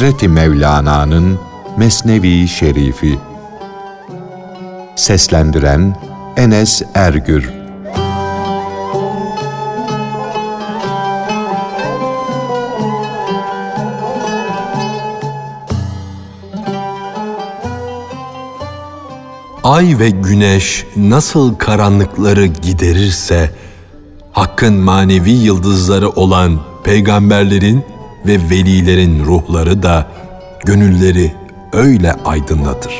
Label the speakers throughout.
Speaker 1: Hazreti Mevlana'nın Mesnevi Şerifi. Seslendiren Enes Ergür.
Speaker 2: Ay ve güneş nasıl karanlıkları giderirse, Hakk'ın manevi yıldızları olan peygamberlerin ve velilerin ruhları da gönülleri öyle aydınlatır.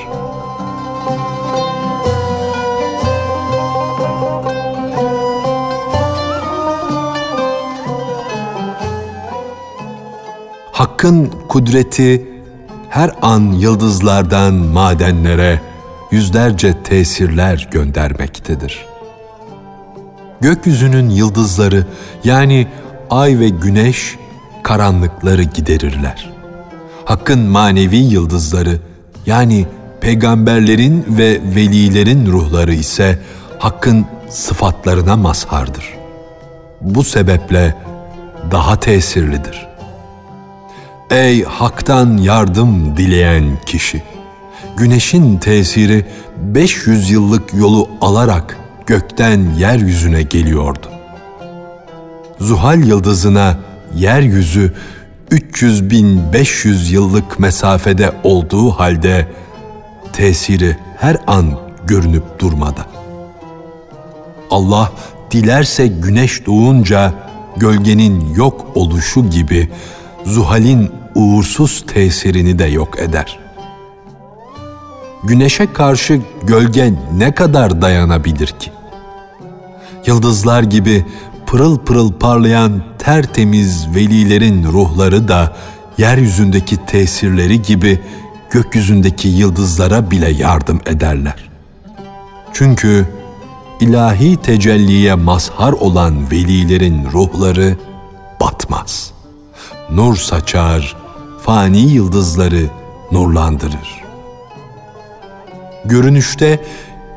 Speaker 2: Hakk'ın kudreti her an yıldızlardan madenlere yüzlerce tesirler göndermektedir. Gökyüzünün yıldızları yani ay ve güneş karanlıkları giderirler. Hakkın manevi yıldızları yani peygamberlerin ve velilerin ruhları ise Hakkın sıfatlarına mazhardır. Bu sebeple daha tesirlidir. Ey Hak'tan yardım dileyen kişi! Güneşin tesiri 500 yıllık yolu alarak gökten yeryüzüne geliyordu. Zuhal yıldızına yeryüzü 300 bin 500 yıllık mesafede olduğu halde tesiri her an görünüp durmada. Allah dilerse güneş doğunca gölgenin yok oluşu gibi Zuhal'in uğursuz tesirini de yok eder. Güneşe karşı gölge ne kadar dayanabilir ki? Yıldızlar gibi pırıl pırıl parlayan tertemiz velilerin ruhları da yeryüzündeki tesirleri gibi gökyüzündeki yıldızlara bile yardım ederler. Çünkü ilahi tecelliye mazhar olan velilerin ruhları batmaz. Nur saçar, fani yıldızları nurlandırır. Görünüşte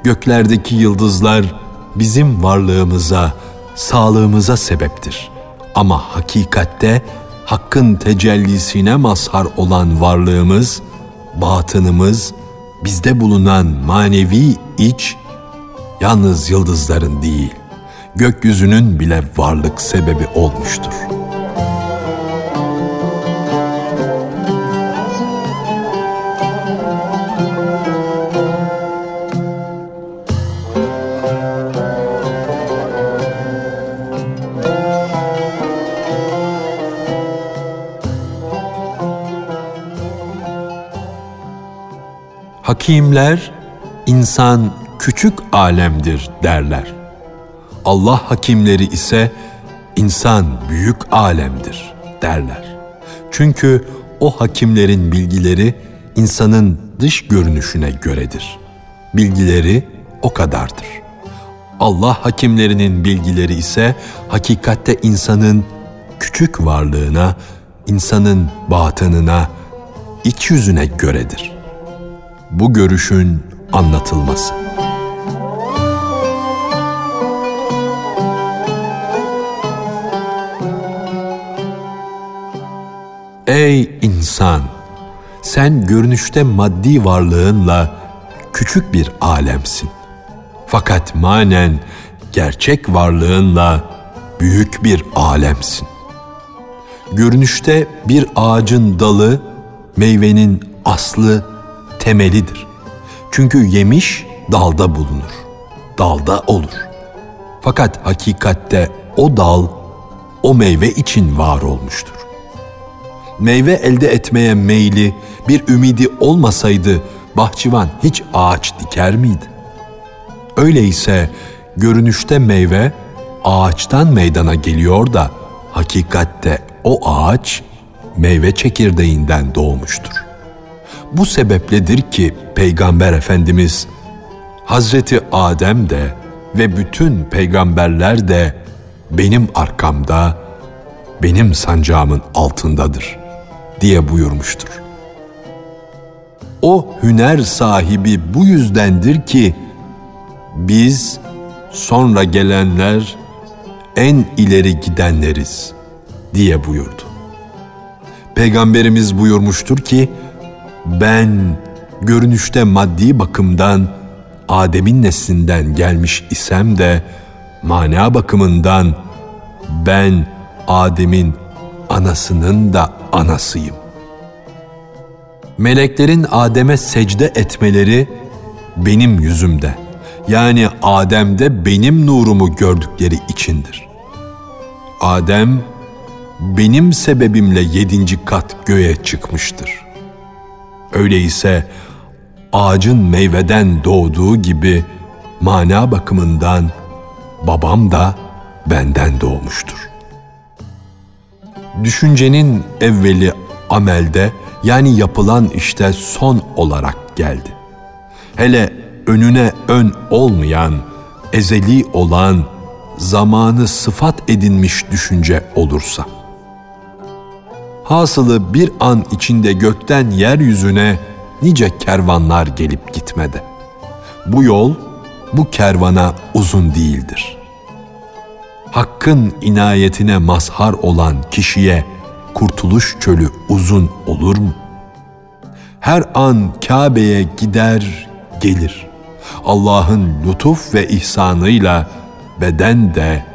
Speaker 2: göklerdeki yıldızlar bizim varlığımıza, sağlığımıza sebeptir. Ama hakikatte hakkın tecellisine mazhar olan varlığımız, batınımız, bizde bulunan manevi iç, yalnız yıldızların değil, gökyüzünün bile varlık sebebi olmuştur.'' Hakimler insan küçük alemdir derler. Allah hakimleri ise insan büyük alemdir derler. Çünkü o hakimlerin bilgileri insanın dış görünüşüne göredir. Bilgileri o kadardır. Allah hakimlerinin bilgileri ise hakikatte insanın küçük varlığına, insanın batınına, iç yüzüne göredir bu görüşün anlatılması. Ey insan! Sen görünüşte maddi varlığınla küçük bir alemsin. Fakat manen gerçek varlığınla büyük bir alemsin. Görünüşte bir ağacın dalı, meyvenin aslı temelidir. Çünkü yemiş dalda bulunur. Dalda olur. Fakat hakikatte o dal o meyve için var olmuştur. Meyve elde etmeye meyli bir ümidi olmasaydı bahçıvan hiç ağaç diker miydi? Öyleyse görünüşte meyve ağaçtan meydana geliyor da hakikatte o ağaç meyve çekirdeğinden doğmuştur. Bu sebepledir ki Peygamber Efendimiz Hazreti Adem de ve bütün peygamberler de benim arkamda, benim sancağımın altındadır diye buyurmuştur. O hüner sahibi bu yüzdendir ki biz sonra gelenler en ileri gidenleriz diye buyurdu. Peygamberimiz buyurmuştur ki, ben görünüşte maddi bakımdan Adem'in neslinden gelmiş isem de mana bakımından ben Adem'in anasının da anasıyım. Meleklerin Adem'e secde etmeleri benim yüzümde. Yani Adem'de benim nurumu gördükleri içindir. Adem benim sebebimle yedinci kat göğe çıkmıştır. Öyleyse ağacın meyveden doğduğu gibi mana bakımından babam da benden doğmuştur. Düşüncenin evveli amelde yani yapılan işte son olarak geldi. Hele önüne ön olmayan, ezeli olan, zamanı sıfat edinmiş düşünce olursa. Hasılı bir an içinde gökten yeryüzüne nice kervanlar gelip gitmedi. Bu yol bu kervana uzun değildir. Hakkın inayetine mazhar olan kişiye kurtuluş çölü uzun olur mu? Her an Kabe'ye gider, gelir. Allah'ın lütuf ve ihsanıyla beden de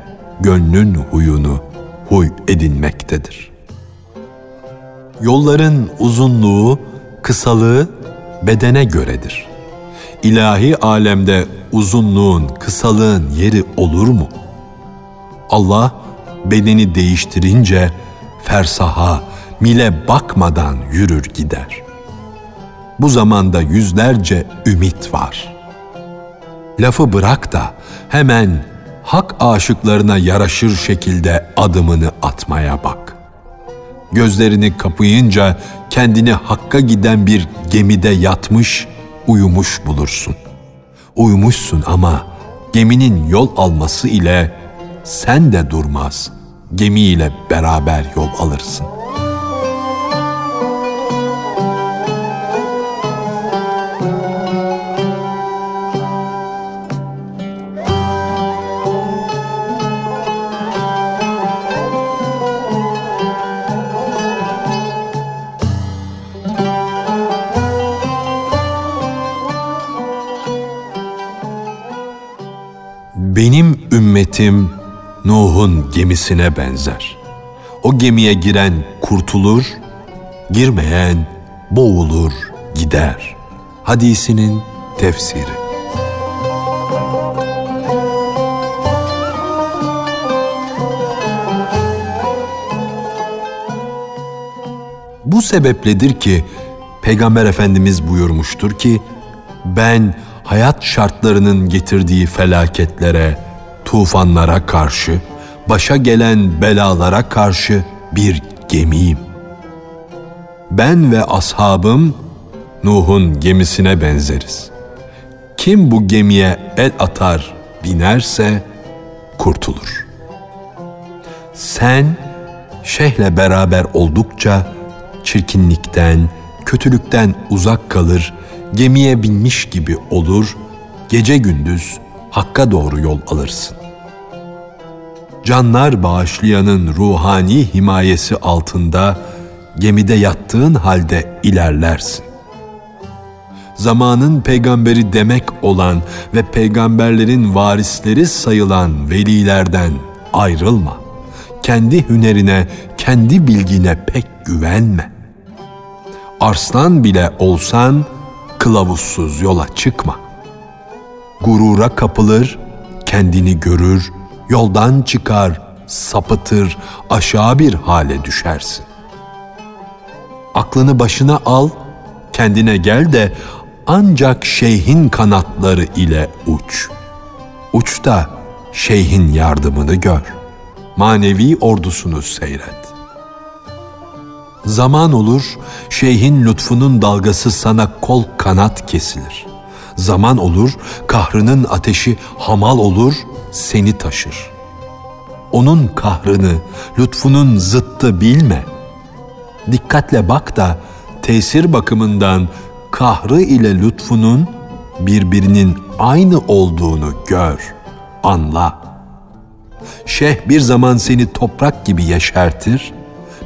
Speaker 2: gönlün huyunu huy edinmektedir. Yolların uzunluğu, kısalığı bedene göredir. İlahi alemde uzunluğun, kısalığın yeri olur mu? Allah bedeni değiştirince fersaha, mile bakmadan yürür gider. Bu zamanda yüzlerce ümit var. Lafı bırak da hemen hak aşıklarına yaraşır şekilde adımını atmaya bak. Gözlerini kapayınca kendini hakka giden bir gemide yatmış, uyumuş bulursun. Uyumuşsun ama geminin yol alması ile sen de durmaz, gemiyle beraber yol alırsın. Benim ümmetim Nuh'un gemisine benzer. O gemiye giren kurtulur, girmeyen boğulur, gider. Hadisinin tefsiri. Bu sebepledir ki Peygamber Efendimiz buyurmuştur ki ben hayat şartlarının getirdiği felaketlere, tufanlara karşı, başa gelen belalara karşı bir gemiyim. Ben ve ashabım Nuh'un gemisine benzeriz. Kim bu gemiye el atar, binerse kurtulur. Sen şeyhle beraber oldukça çirkinlikten, kötülükten uzak kalır, gemiye binmiş gibi olur, gece gündüz hakka doğru yol alırsın. Canlar bağışlayanın ruhani himayesi altında gemide yattığın halde ilerlersin. Zamanın peygamberi demek olan ve peygamberlerin varisleri sayılan velilerden ayrılma. Kendi hünerine, kendi bilgine pek güvenme. Arslan bile olsan, kılavuzsuz yola çıkma. Gurura kapılır, kendini görür, yoldan çıkar, sapıtır, aşağı bir hale düşersin. Aklını başına al, kendine gel de ancak şeyhin kanatları ile uç. Uç da şeyhin yardımını gör. Manevi ordusunu seyret. Zaman olur, şeyhin lütfunun dalgası sana kol kanat kesilir. Zaman olur, kahrının ateşi hamal olur, seni taşır. Onun kahrını, lütfunun zıttı bilme. Dikkatle bak da tesir bakımından kahrı ile lütfunun birbirinin aynı olduğunu gör, anla. Şeyh bir zaman seni toprak gibi yeşertir,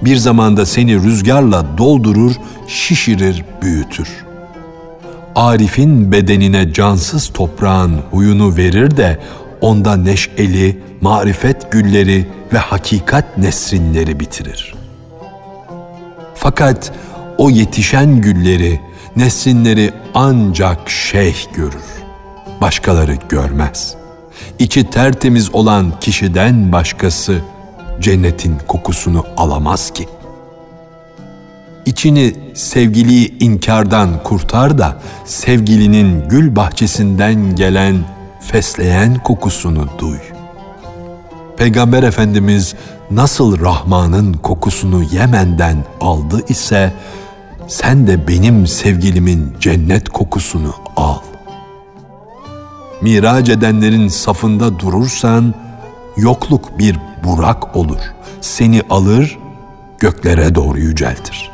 Speaker 2: bir zamanda seni rüzgarla doldurur, şişirir, büyütür. Arif'in bedenine cansız toprağın huyunu verir de onda neşeli, marifet gülleri ve hakikat nesrinleri bitirir. Fakat o yetişen gülleri, nesrinleri ancak şeyh görür. Başkaları görmez. İçi tertemiz olan kişiden başkası cennetin kokusunu alamaz ki. İçini sevgiliyi inkardan kurtar da sevgilinin gül bahçesinden gelen fesleğen kokusunu duy. Peygamber Efendimiz nasıl Rahman'ın kokusunu Yemen'den aldı ise sen de benim sevgilimin cennet kokusunu al. Miraç edenlerin safında durursan yokluk bir burak olur. Seni alır, göklere doğru yüceltir.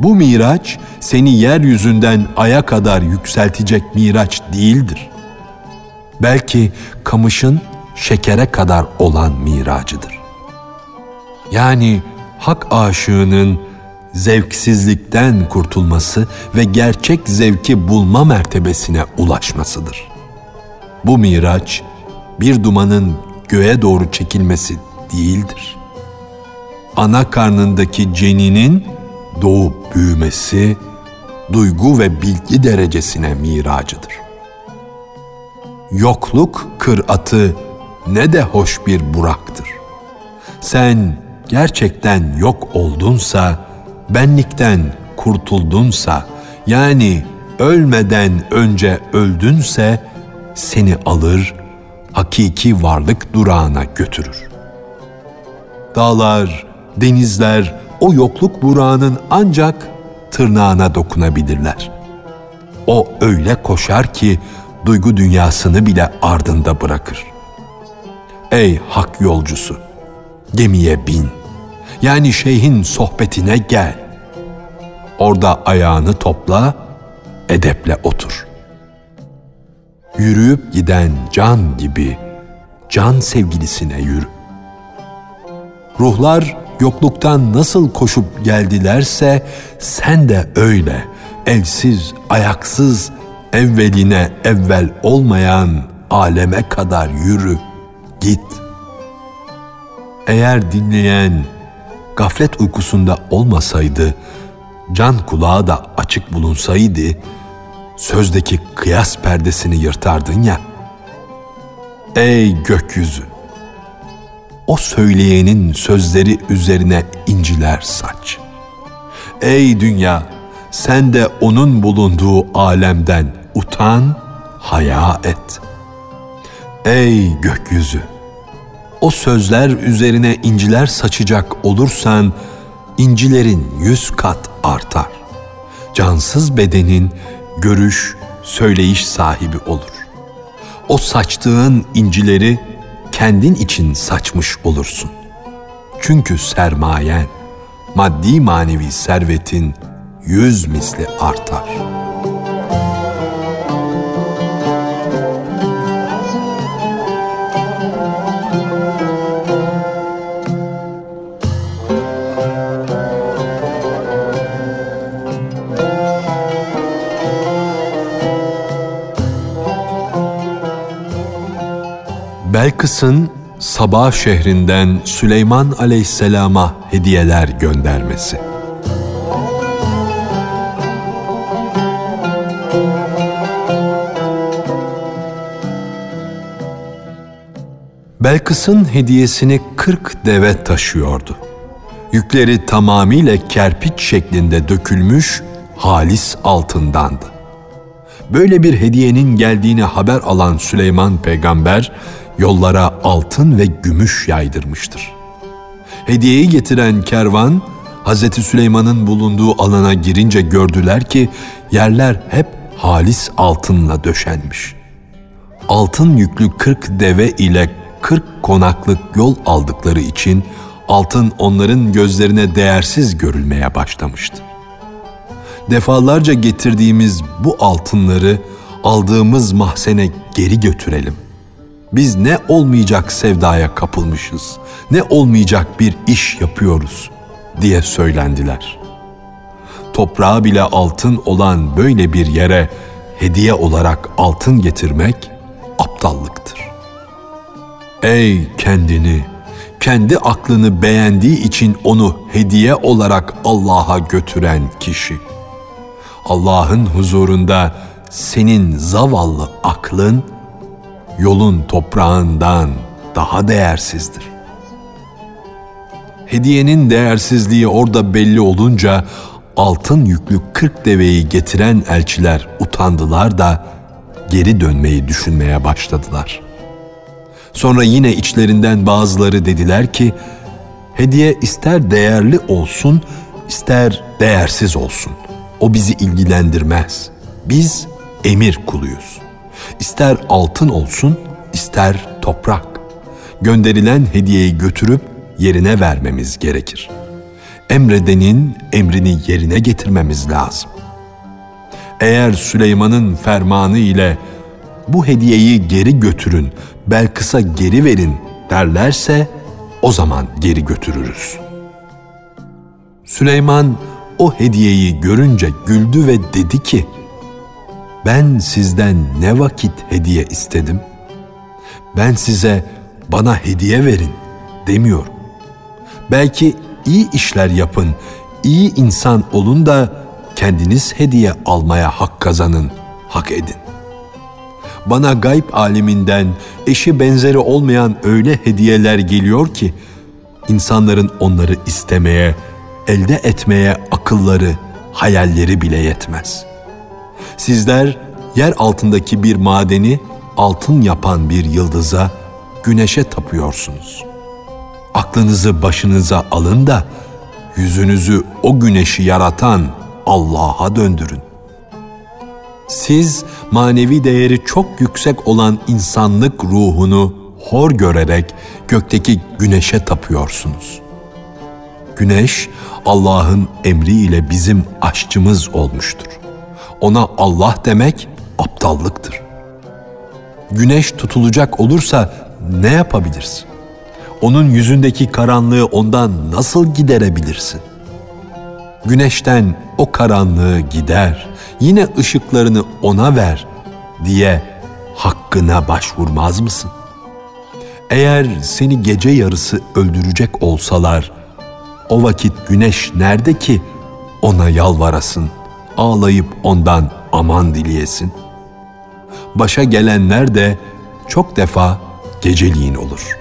Speaker 2: Bu miraç seni yeryüzünden aya kadar yükseltecek miraç değildir. Belki kamışın şekere kadar olan miracıdır. Yani hak aşığının zevksizlikten kurtulması ve gerçek zevki bulma mertebesine ulaşmasıdır. Bu miraç bir dumanın göğe doğru çekilmesi değildir. Ana karnındaki ceninin doğup büyümesi, duygu ve bilgi derecesine miracıdır. Yokluk kıratı ne de hoş bir buraktır. Sen gerçekten yok oldunsa, benlikten kurtuldunsa, yani ölmeden önce öldünse seni alır, hakiki varlık durağına götürür. Dağlar, denizler o yokluk burağının ancak tırnağına dokunabilirler. O öyle koşar ki duygu dünyasını bile ardında bırakır. Ey hak yolcusu, gemiye bin. Yani şeyhin sohbetine gel. Orada ayağını topla, edeple otur.'' Yürüyüp giden can gibi can sevgilisine yürü. Ruhlar yokluktan nasıl koşup geldilerse sen de öyle elsiz, ayaksız, evveline evvel olmayan aleme kadar yürü, git. Eğer dinleyen gaflet uykusunda olmasaydı, can kulağı da açık bulunsaydı, sözdeki kıyas perdesini yırtardın ya. Ey gökyüzü! O söyleyenin sözleri üzerine inciler saç. Ey dünya! Sen de onun bulunduğu alemden utan, haya et. Ey gökyüzü! O sözler üzerine inciler saçacak olursan, incilerin yüz kat artar. Cansız bedenin görüş, söyleyiş sahibi olur. O saçtığın incileri kendin için saçmış olursun. Çünkü sermayen, maddi manevi servetin yüz misli artar.'' Belkıs'ın Sabah şehrinden Süleyman Aleyhisselam'a hediyeler göndermesi. Belkıs'ın hediyesini kırk deve taşıyordu. Yükleri tamamıyla kerpiç şeklinde dökülmüş halis altındandı. Böyle bir hediyenin geldiğini haber alan Süleyman peygamber yollara altın ve gümüş yaydırmıştır. Hediyeyi getiren kervan Hz. Süleyman'ın bulunduğu alana girince gördüler ki yerler hep halis altınla döşenmiş. Altın yüklü kırk deve ile kırk konaklık yol aldıkları için altın onların gözlerine değersiz görülmeye başlamıştı. Defalarca getirdiğimiz bu altınları aldığımız mahzene geri götürelim. Biz ne olmayacak sevdaya kapılmışız, ne olmayacak bir iş yapıyoruz diye söylendiler. Toprağa bile altın olan böyle bir yere hediye olarak altın getirmek aptallıktır. Ey kendini, kendi aklını beğendiği için onu hediye olarak Allah'a götüren kişi. Allah'ın huzurunda senin zavallı aklın yolun toprağından daha değersizdir. Hediyenin değersizliği orada belli olunca altın yüklü kırk deveyi getiren elçiler utandılar da geri dönmeyi düşünmeye başladılar. Sonra yine içlerinden bazıları dediler ki, hediye ister değerli olsun, ister değersiz olsun. O bizi ilgilendirmez. Biz emir kuluyuz. İster altın olsun, ister toprak. Gönderilen hediyeyi götürüp yerine vermemiz gerekir. Emredenin emrini yerine getirmemiz lazım. Eğer Süleyman'ın fermanı ile bu hediyeyi geri götürün, Belkıs'a geri verin derlerse o zaman geri götürürüz. Süleyman o hediyeyi görünce güldü ve dedi ki, ben sizden ne vakit hediye istedim? Ben size bana hediye verin demiyorum. Belki iyi işler yapın, iyi insan olun da kendiniz hediye almaya hak kazanın, hak edin. Bana gayb aleminden eşi benzeri olmayan öyle hediyeler geliyor ki insanların onları istemeye, elde etmeye akılları, hayalleri bile yetmez. Sizler yer altındaki bir madeni altın yapan bir yıldıza, güneşe tapıyorsunuz. Aklınızı başınıza alın da yüzünüzü o güneşi yaratan Allah'a döndürün. Siz manevi değeri çok yüksek olan insanlık ruhunu hor görerek gökteki güneşe tapıyorsunuz. Güneş Allah'ın emriyle bizim aşçımız olmuştur. Ona Allah demek aptallıktır. Güneş tutulacak olursa ne yapabilirsin? Onun yüzündeki karanlığı ondan nasıl giderebilirsin? Güneşten o karanlığı gider, yine ışıklarını ona ver diye hakkına başvurmaz mısın? Eğer seni gece yarısı öldürecek olsalar, o vakit güneş nerede ki ona yalvarasın, ağlayıp ondan aman dileyesin? Başa gelenler de çok defa geceliğin olur.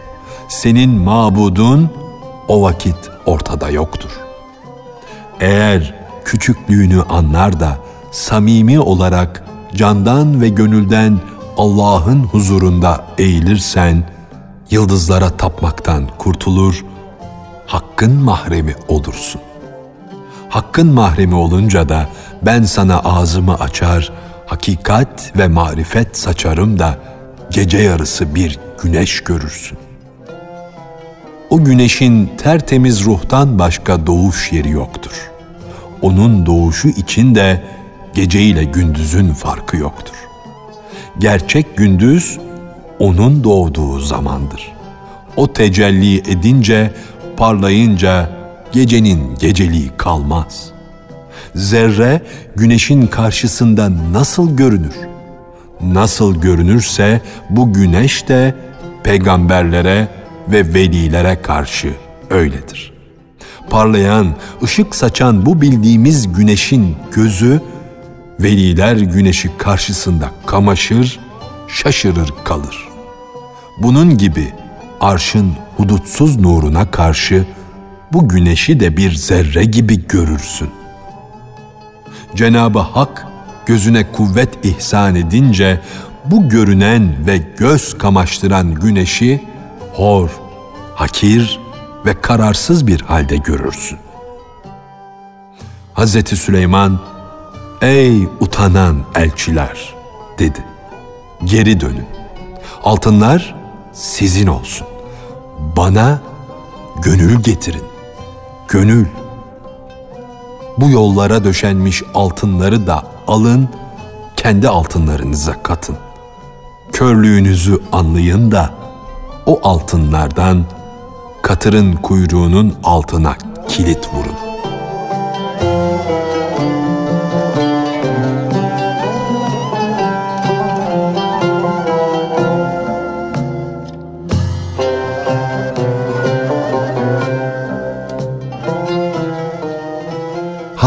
Speaker 2: Senin mabudun o vakit ortada yoktur. Eğer küçüklüğünü anlar da samimi olarak candan ve gönülden Allah'ın huzurunda eğilirsen, yıldızlara tapmaktan kurtulur, hakkın mahremi olursun. Hakkın mahremi olunca da ben sana ağzımı açar, hakikat ve marifet saçarım da gece yarısı bir güneş görürsün. O güneşin tertemiz ruhtan başka doğuş yeri yoktur. Onun doğuşu için de gece ile gündüzün farkı yoktur. Gerçek gündüz onun doğduğu zamandır. O tecelli edince, parlayınca gecenin geceliği kalmaz. Zerre güneşin karşısında nasıl görünür? Nasıl görünürse bu güneş de peygamberlere ve velilere karşı öyledir. Parlayan, ışık saçan bu bildiğimiz güneşin gözü veliler güneşi karşısında kamaşır, şaşırır kalır. Bunun gibi arşın hudutsuz nuruna karşı bu güneşi de bir zerre gibi görürsün. Cenabı Hak gözüne kuvvet ihsan edince bu görünen ve göz kamaştıran güneşi hor, hakir ve kararsız bir halde görürsün. Hazreti Süleyman Ey utanan elçiler dedi. Geri dönün. Altınlar sizin olsun. Bana gönül getirin. Gönül. Bu yollara döşenmiş altınları da alın, kendi altınlarınıza katın. Körlüğünüzü anlayın da o altınlardan katırın kuyruğunun altına kilit vurun.